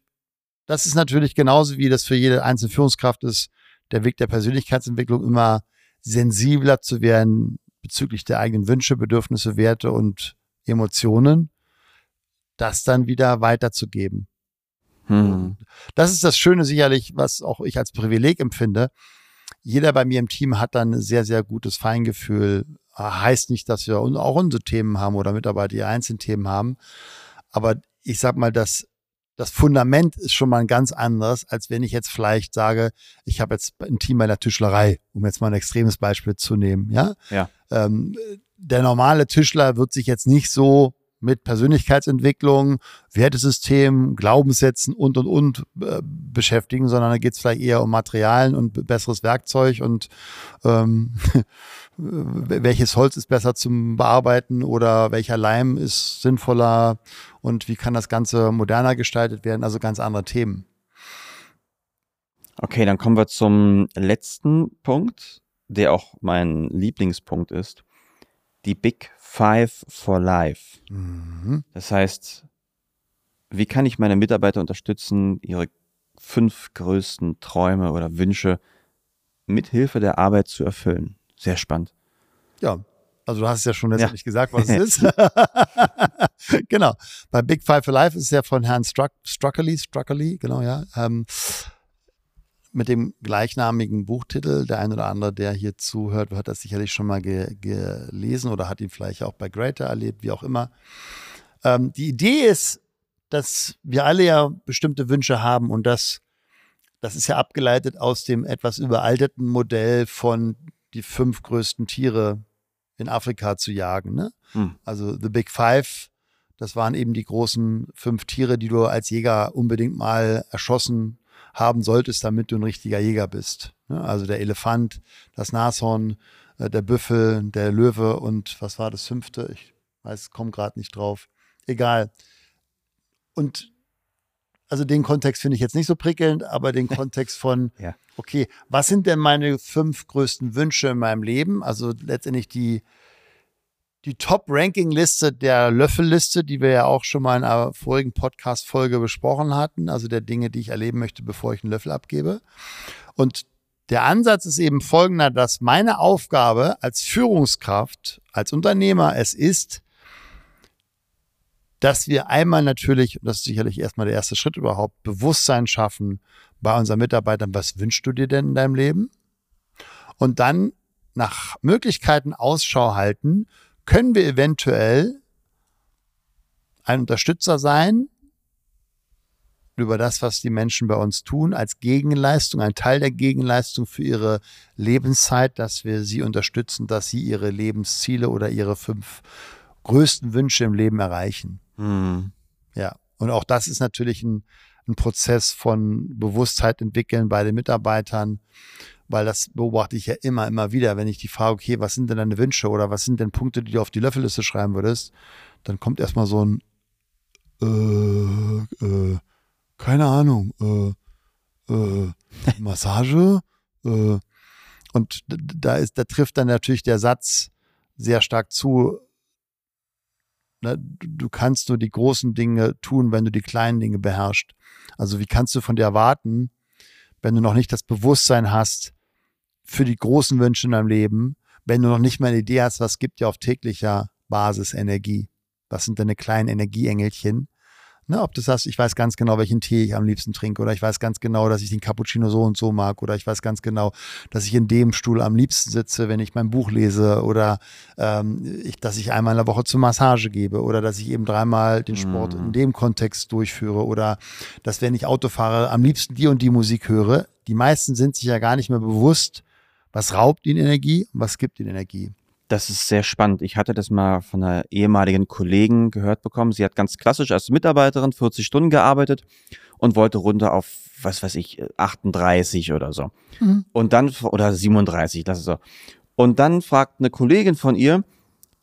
das ist natürlich genauso wie das für jede einzelne Führungskraft ist, der Weg der Persönlichkeitsentwicklung immer sensibler zu werden bezüglich der eigenen Wünsche, Bedürfnisse, Werte und Emotionen, das dann wieder weiterzugeben. Hm. Das ist das Schöne sicherlich, was auch ich als Privileg empfinde. Jeder bei mir im Team hat dann ein sehr, sehr gutes Feingefühl. Heißt nicht, dass wir auch unsere Themen haben oder Mitarbeiter, die einzelne Themen haben. Aber ich sag mal, das, das Fundament ist schon mal ein ganz anderes, als wenn ich jetzt vielleicht sage, ich habe jetzt ein Team bei der Tischlerei, um jetzt mal ein extremes Beispiel zu nehmen. Ja. ja. Ähm, der normale Tischler wird sich jetzt nicht so mit Persönlichkeitsentwicklung, Wertesystem, Glaubenssätzen und und und äh, beschäftigen, sondern da geht es vielleicht eher um Materialien und besseres Werkzeug und ähm, welches Holz ist besser zum Bearbeiten oder welcher Leim ist sinnvoller und wie kann das Ganze moderner gestaltet werden, also ganz andere Themen. Okay, dann kommen wir zum letzten Punkt, der auch mein Lieblingspunkt ist. Die Big Five for Life. Mhm. Das heißt, wie kann ich meine Mitarbeiter unterstützen, ihre fünf größten Träume oder Wünsche mit Hilfe der Arbeit zu erfüllen? Sehr spannend. Ja, also du hast es ja schon letztendlich ja. gesagt, was es ist. genau. Bei Big Five for Life ist es ja von Herrn Struck, Struckerly, Struckerly, genau, ja. Ähm, mit dem gleichnamigen Buchtitel. Der ein oder andere, der hier zuhört, hat das sicherlich schon mal ge gelesen oder hat ihn vielleicht auch bei Greater erlebt, wie auch immer. Ähm, die Idee ist, dass wir alle ja bestimmte Wünsche haben und das, das ist ja abgeleitet aus dem etwas überalterten Modell von die fünf größten Tiere in Afrika zu jagen. Ne? Hm. Also The Big Five, das waren eben die großen fünf Tiere, die du als Jäger unbedingt mal erschossen haben solltest, damit du ein richtiger Jäger bist. Ne? Also der Elefant, das Nashorn, äh, der Büffel, der Löwe und was war das fünfte? Ich weiß, komme gerade nicht drauf. Egal. Und also den Kontext finde ich jetzt nicht so prickelnd, aber den Kontext von, Ja. okay, was sind denn meine fünf größten Wünsche in meinem Leben? Also letztendlich die, die Top-Ranking-Liste der Löffelliste, die wir ja auch schon mal in einer vorigen Podcast-Folge besprochen hatten, also der Dinge, die ich erleben möchte, bevor ich einen Löffel abgebe. Und der Ansatz ist eben folgender, dass meine Aufgabe als Führungskraft, als Unternehmer es ist, dass wir einmal natürlich, das ist sicherlich erstmal der erste Schritt überhaupt, Bewusstsein schaffen bei unseren Mitarbeitern, was wünschst du dir denn in deinem Leben? Und dann nach Möglichkeiten Ausschau halten, können wir eventuell ein Unterstützer sein über das, was die Menschen bei uns tun, als Gegenleistung, ein Teil der Gegenleistung für ihre Lebenszeit, dass wir sie unterstützen, dass sie ihre Lebensziele oder ihre fünf größten Wünsche im Leben erreichen. Hm. Ja, und auch das ist natürlich ein, ein Prozess von Bewusstheit entwickeln bei den Mitarbeitern, weil das beobachte ich ja immer, immer wieder, wenn ich die frage, okay, was sind denn deine Wünsche oder was sind denn Punkte, die du auf die Löffelliste schreiben würdest, dann kommt erstmal so ein, äh, äh, keine Ahnung, äh, äh, Massage, äh, und da ist, da trifft dann natürlich der Satz sehr stark zu, ne, du kannst nur die großen Dinge tun, wenn du die kleinen Dinge beherrschst. Also wie kannst du von dir erwarten, wenn du noch nicht das Bewusstsein hast für die großen Wünsche in deinem Leben, wenn du noch nicht mal eine Idee hast, was gibt dir auf täglicher Basis Energie? Was sind deine kleinen Energieengelchen? Ne, ob du sagst, ich weiß ganz genau, welchen Tee ich am liebsten trinke, oder ich weiß ganz genau, dass ich den Cappuccino so und so mag, oder ich weiß ganz genau, dass ich in dem Stuhl am liebsten sitze, wenn ich mein Buch lese, oder ähm, ich, dass ich einmal in der Woche zur Massage gebe, oder dass ich eben dreimal den Sport Mhm. in dem Kontext durchführe, oder dass, wenn ich Auto fahre, am liebsten die und die Musik höre. Die meisten sind sich ja gar nicht mehr bewusst, was raubt ihnen Energie und was gibt ihnen Energie. Das ist sehr spannend. Ich hatte das mal von einer ehemaligen Kollegin gehört bekommen. Sie hat ganz klassisch als Mitarbeiterin 40 Stunden gearbeitet und wollte runter auf, was weiß ich, 38 oder so. Mhm. Und dann, oder 37, das ist so. Und dann fragt eine Kollegin von ihr,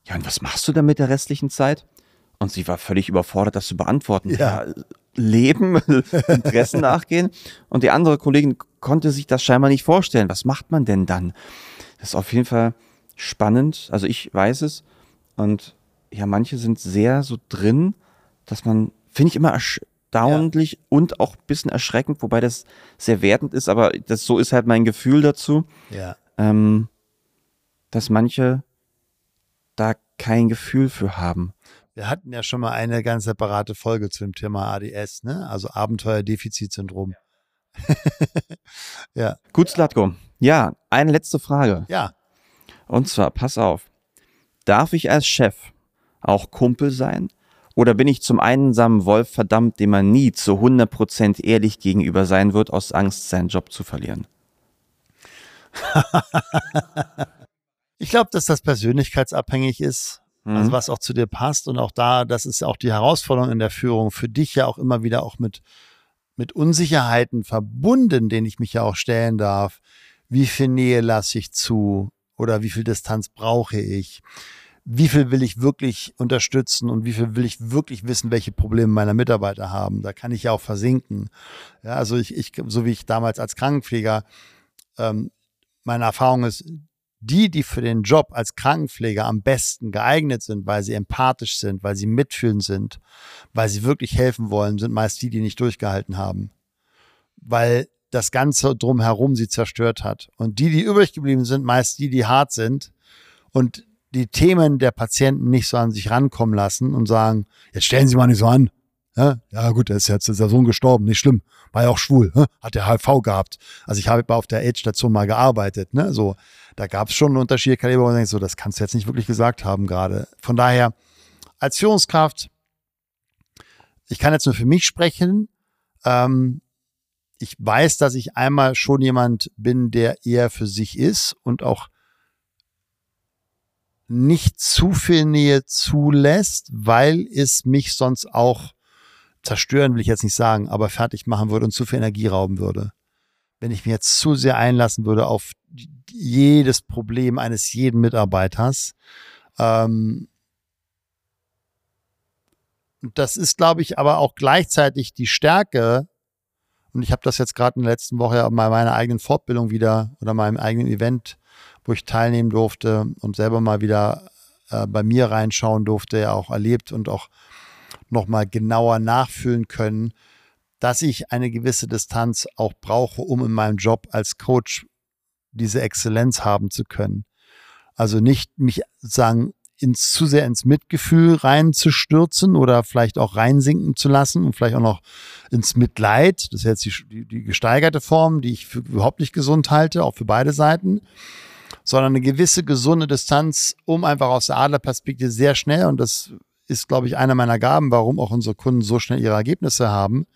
ja, und was machst du denn mit der restlichen Zeit? Und sie war völlig überfordert, das zu beantworten. Ja. Leben, Interessen nachgehen. Und die andere Kollegin konnte sich das scheinbar nicht vorstellen. Was macht man denn dann? Das ist auf jeden Fall spannend. Also ich weiß es. Und ja, manche sind sehr so drin, dass man, finde ich immer erstaunlich und auch ein bisschen erschreckend, wobei das sehr wertend ist, aber das so ist halt mein Gefühl dazu, Ja. ähm, dass manche da kein Gefühl für haben. Wir hatten ja schon mal eine ganz separate Folge zu dem Thema ADS, ne? Also Abenteuerdefizitsyndrom. ja. Gut, Slatko. Ja, eine letzte Frage. Ja. Und zwar, pass auf. Darf ich als Chef auch Kumpel sein? Oder bin ich zum einsamen Wolf verdammt, dem man nie zu 100% ehrlich gegenüber sein wird, aus Angst, seinen Job zu verlieren? Ich glaube, dass das persönlichkeitsabhängig ist, Mhm. also was auch zu dir passt und auch da, das ist auch die Herausforderung in der Führung, für dich ja auch immer wieder auch mit, mit Unsicherheiten verbunden, denen ich mich ja auch stellen darf. Wie viel Nähe lasse ich zu oder wie viel Distanz brauche ich? Wie viel will ich wirklich unterstützen und wie viel will ich wirklich wissen, welche Probleme meine Mitarbeiter haben? Da kann ich ja auch versinken. Ja, also ich, ich so wie ich damals als Krankenpfleger, ähm, meine Erfahrung ist, die, die für den Job als Krankenpfleger am besten geeignet sind, weil sie empathisch sind, weil sie mitfühlend sind, weil sie wirklich helfen wollen, sind meist die, die nicht durchgehalten haben. Weil das Ganze drumherum sie zerstört hat. Und die, die übrig geblieben sind, meist die, die hart sind und die Themen der Patienten nicht so an sich rankommen lassen und sagen, jetzt stellen Sie mal nicht so an. Ja, ja gut, der ist jetzt der Sohn gestorben, nicht schlimm. War ja auch schwul, hä? hat der HIV gehabt. Also ich habe auf der AIDS-Station mal gearbeitet, ne? So, da gab es schon einen Unterschied, Kaliber, man denkt, so, das kannst du jetzt nicht wirklich gesagt haben gerade. Von daher, als Führungskraft, ich kann jetzt nur für mich sprechen. Ähm, ich weiß, dass ich einmal schon jemand bin, der eher für sich ist und auch nicht zu viel Nähe zulässt, weil es mich sonst auch zerstören will ich jetzt nicht sagen, aber fertig machen würde und zu viel Energie rauben würde. Wenn ich mich jetzt zu sehr einlassen würde auf jedes Problem eines jeden Mitarbeiters, ähm, das ist, glaube ich, aber auch gleichzeitig die Stärke. Und ich habe das jetzt gerade in der letzten Woche ja bei meiner eigenen Fortbildung wieder oder meinem eigenen Event, wo ich teilnehmen durfte und selber mal wieder äh, bei mir reinschauen durfte, ja auch erlebt und auch nochmal genauer nachfühlen können, dass ich eine gewisse Distanz auch brauche, um in meinem Job als Coach diese Exzellenz haben zu können. Also nicht mich sagen, ins, zu sehr ins Mitgefühl reinzustürzen oder vielleicht auch reinsinken zu lassen und vielleicht auch noch ins Mitleid. Das ist jetzt die, die, die gesteigerte Form, die ich für überhaupt nicht gesund halte, auch für beide Seiten. Sondern eine gewisse gesunde Distanz, um einfach aus der Adlerperspektive sehr schnell, und das ist, glaube ich, einer meiner Gaben, warum auch unsere Kunden so schnell ihre Ergebnisse haben,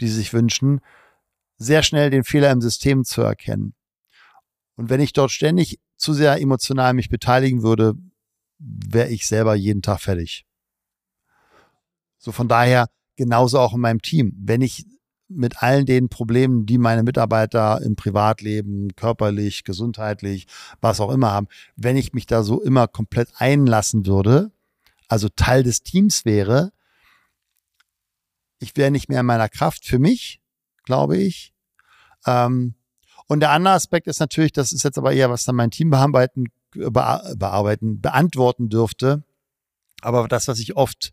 die sie sich wünschen, sehr schnell den Fehler im System zu erkennen. Und wenn ich dort ständig zu sehr emotional mich beteiligen würde, wäre ich selber jeden Tag fertig. So von daher genauso auch in meinem Team. Wenn ich mit allen den Problemen, die meine Mitarbeiter im Privatleben, körperlich, gesundheitlich, was auch immer haben, wenn ich mich da so immer komplett einlassen würde, also Teil des Teams wäre, ich wäre nicht mehr in meiner Kraft für mich, glaube ich. Ähm, und der andere Aspekt ist natürlich, das ist jetzt aber eher, was dann mein Team bearbeiten bearbeiten, beantworten dürfte. Aber das, was ich oft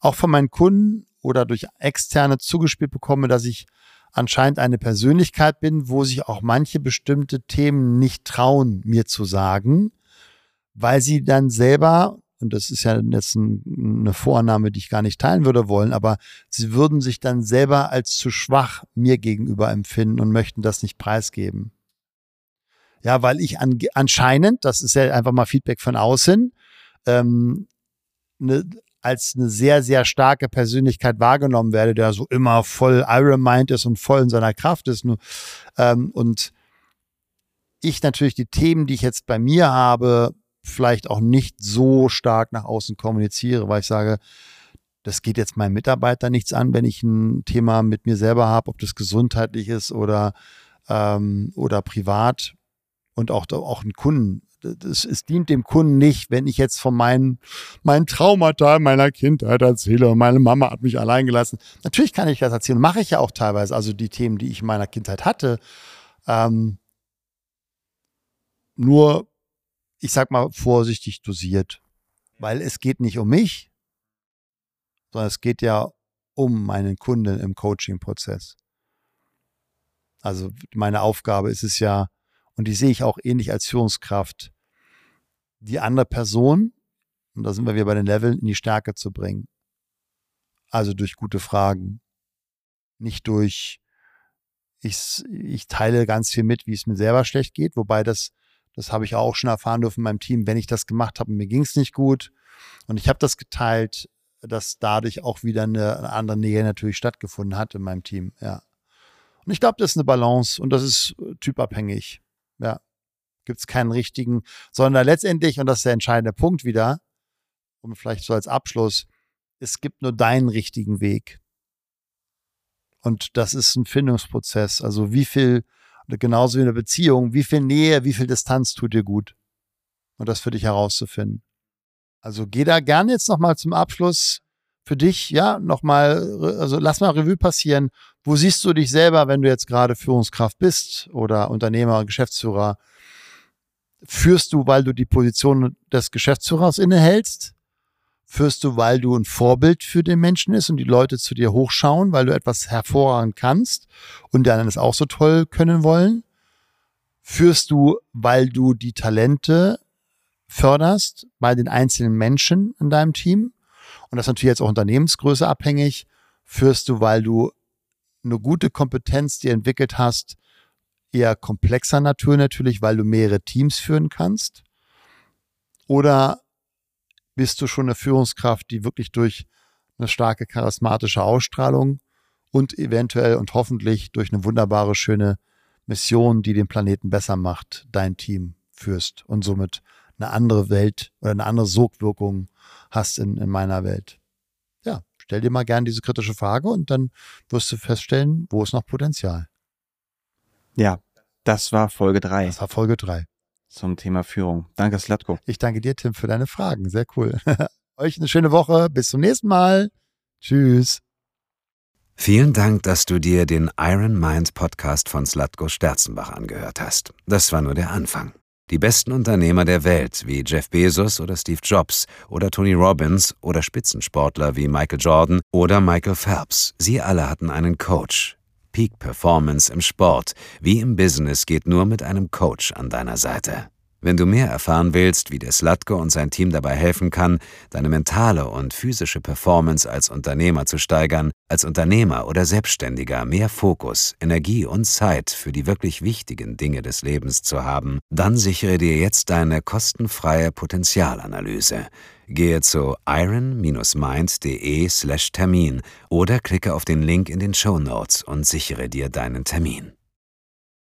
auch von meinen Kunden oder durch externe zugespielt bekomme, dass ich anscheinend eine Persönlichkeit bin, wo sich auch manche bestimmte Themen nicht trauen, mir zu sagen, weil sie dann selber, und das ist ja jetzt eine Vorannahme, die ich gar nicht teilen würde wollen, aber sie würden sich dann selber als zu schwach mir gegenüber empfinden und möchten das nicht preisgeben. Ja, weil ich an, anscheinend, das ist ja einfach mal Feedback von außen, ähm, ne, als eine sehr, sehr starke Persönlichkeit wahrgenommen werde, der so immer voll Iron Mind ist und voll in seiner Kraft ist. Nur, ähm, und ich natürlich die Themen, die ich jetzt bei mir habe, vielleicht auch nicht so stark nach außen kommuniziere, weil ich sage, das geht jetzt meinem Mitarbeiter nichts an, wenn ich ein Thema mit mir selber habe, ob das gesundheitlich ist oder, ähm, oder privat und auch, auch einen Kunden. Das, es dient dem Kunden nicht, wenn ich jetzt von meinen, meinen Traumata meiner Kindheit erzähle und meine Mama hat mich allein gelassen. Natürlich kann ich das erzählen, mache ich ja auch teilweise, also die Themen, die ich in meiner Kindheit hatte. Ähm, nur, ich sag mal, vorsichtig dosiert. Weil es geht nicht um mich, sondern es geht ja um meinen Kunden im Coaching-Prozess. Also meine Aufgabe ist es ja, und die sehe ich auch ähnlich als Führungskraft, die andere Person, und da sind wir wieder bei den Leveln, in die Stärke zu bringen. Also durch gute Fragen. Nicht durch, ich, ich teile ganz viel mit, wie es mir selber schlecht geht, wobei das, das habe ich auch schon erfahren dürfen in meinem Team, wenn ich das gemacht habe, mir ging es nicht gut und ich habe das geteilt, dass dadurch auch wieder eine, eine andere Nähe natürlich stattgefunden hat in meinem Team, ja. Und ich glaube, das ist eine Balance und das ist typabhängig. Ja. Gibt es keinen richtigen, sondern letztendlich, und das ist der entscheidende Punkt wieder, und vielleicht so als Abschluss, es gibt nur deinen richtigen Weg. Und das ist ein Findungsprozess. Also wie viel, genauso wie eine Beziehung, wie viel Nähe, wie viel Distanz tut dir gut? Und das für dich herauszufinden. Also geh da gerne jetzt nochmal zum Abschluss für dich, ja, nochmal, also lass mal Revue passieren. Wo siehst du dich selber, wenn du jetzt gerade Führungskraft bist oder Unternehmer, Geschäftsführer? Führst du, weil du die Position des Geschäftsführers innehältst? Führst du, weil du ein Vorbild für den Menschen ist und die Leute zu dir hochschauen, weil du etwas hervorragend kannst und die anderen es auch so toll können wollen? Führst du, weil du die Talente förderst bei den einzelnen Menschen in deinem Team? und das ist natürlich jetzt auch Unternehmensgröße abhängig, führst du, weil du eine gute Kompetenz dir entwickelt hast, eher komplexer Natur natürlich, weil du mehrere Teams führen kannst? Oder bist du schon eine Führungskraft, die wirklich durch eine starke charismatische Ausstrahlung und eventuell und hoffentlich durch eine wunderbare, schöne Mission, die den Planeten besser macht, dein Team führst und somit eine andere Welt oder eine andere Sogwirkung hast in, in meiner Welt. Ja, stell dir mal gern diese kritische Frage und dann wirst du feststellen, wo ist noch Potenzial. Ja, das war Folge 3. Das war Folge 3. Zum Thema Führung. Danke, Slatko. Ich danke dir, Tim, für deine Fragen. Sehr cool. Euch eine schöne Woche. Bis zum nächsten Mal. Tschüss. Vielen Dank, dass du dir den Iron Mind Podcast von Slatko Sterzenbach angehört hast. Das war nur der Anfang. Die besten Unternehmer der Welt wie Jeff Bezos oder Steve Jobs oder Tony Robbins oder Spitzensportler wie Michael Jordan oder Michael Phelps, sie alle hatten einen Coach. Peak Performance im Sport wie im Business geht nur mit einem Coach an deiner Seite. Wenn du mehr erfahren willst, wie der Slatko und sein Team dabei helfen kann, deine mentale und physische Performance als Unternehmer zu steigern, als Unternehmer oder Selbstständiger mehr Fokus, Energie und Zeit für die wirklich wichtigen Dinge des Lebens zu haben, dann sichere dir jetzt deine kostenfreie Potenzialanalyse. Gehe zu iron-mind.de/termin oder klicke auf den Link in den Show Notes und sichere dir deinen Termin.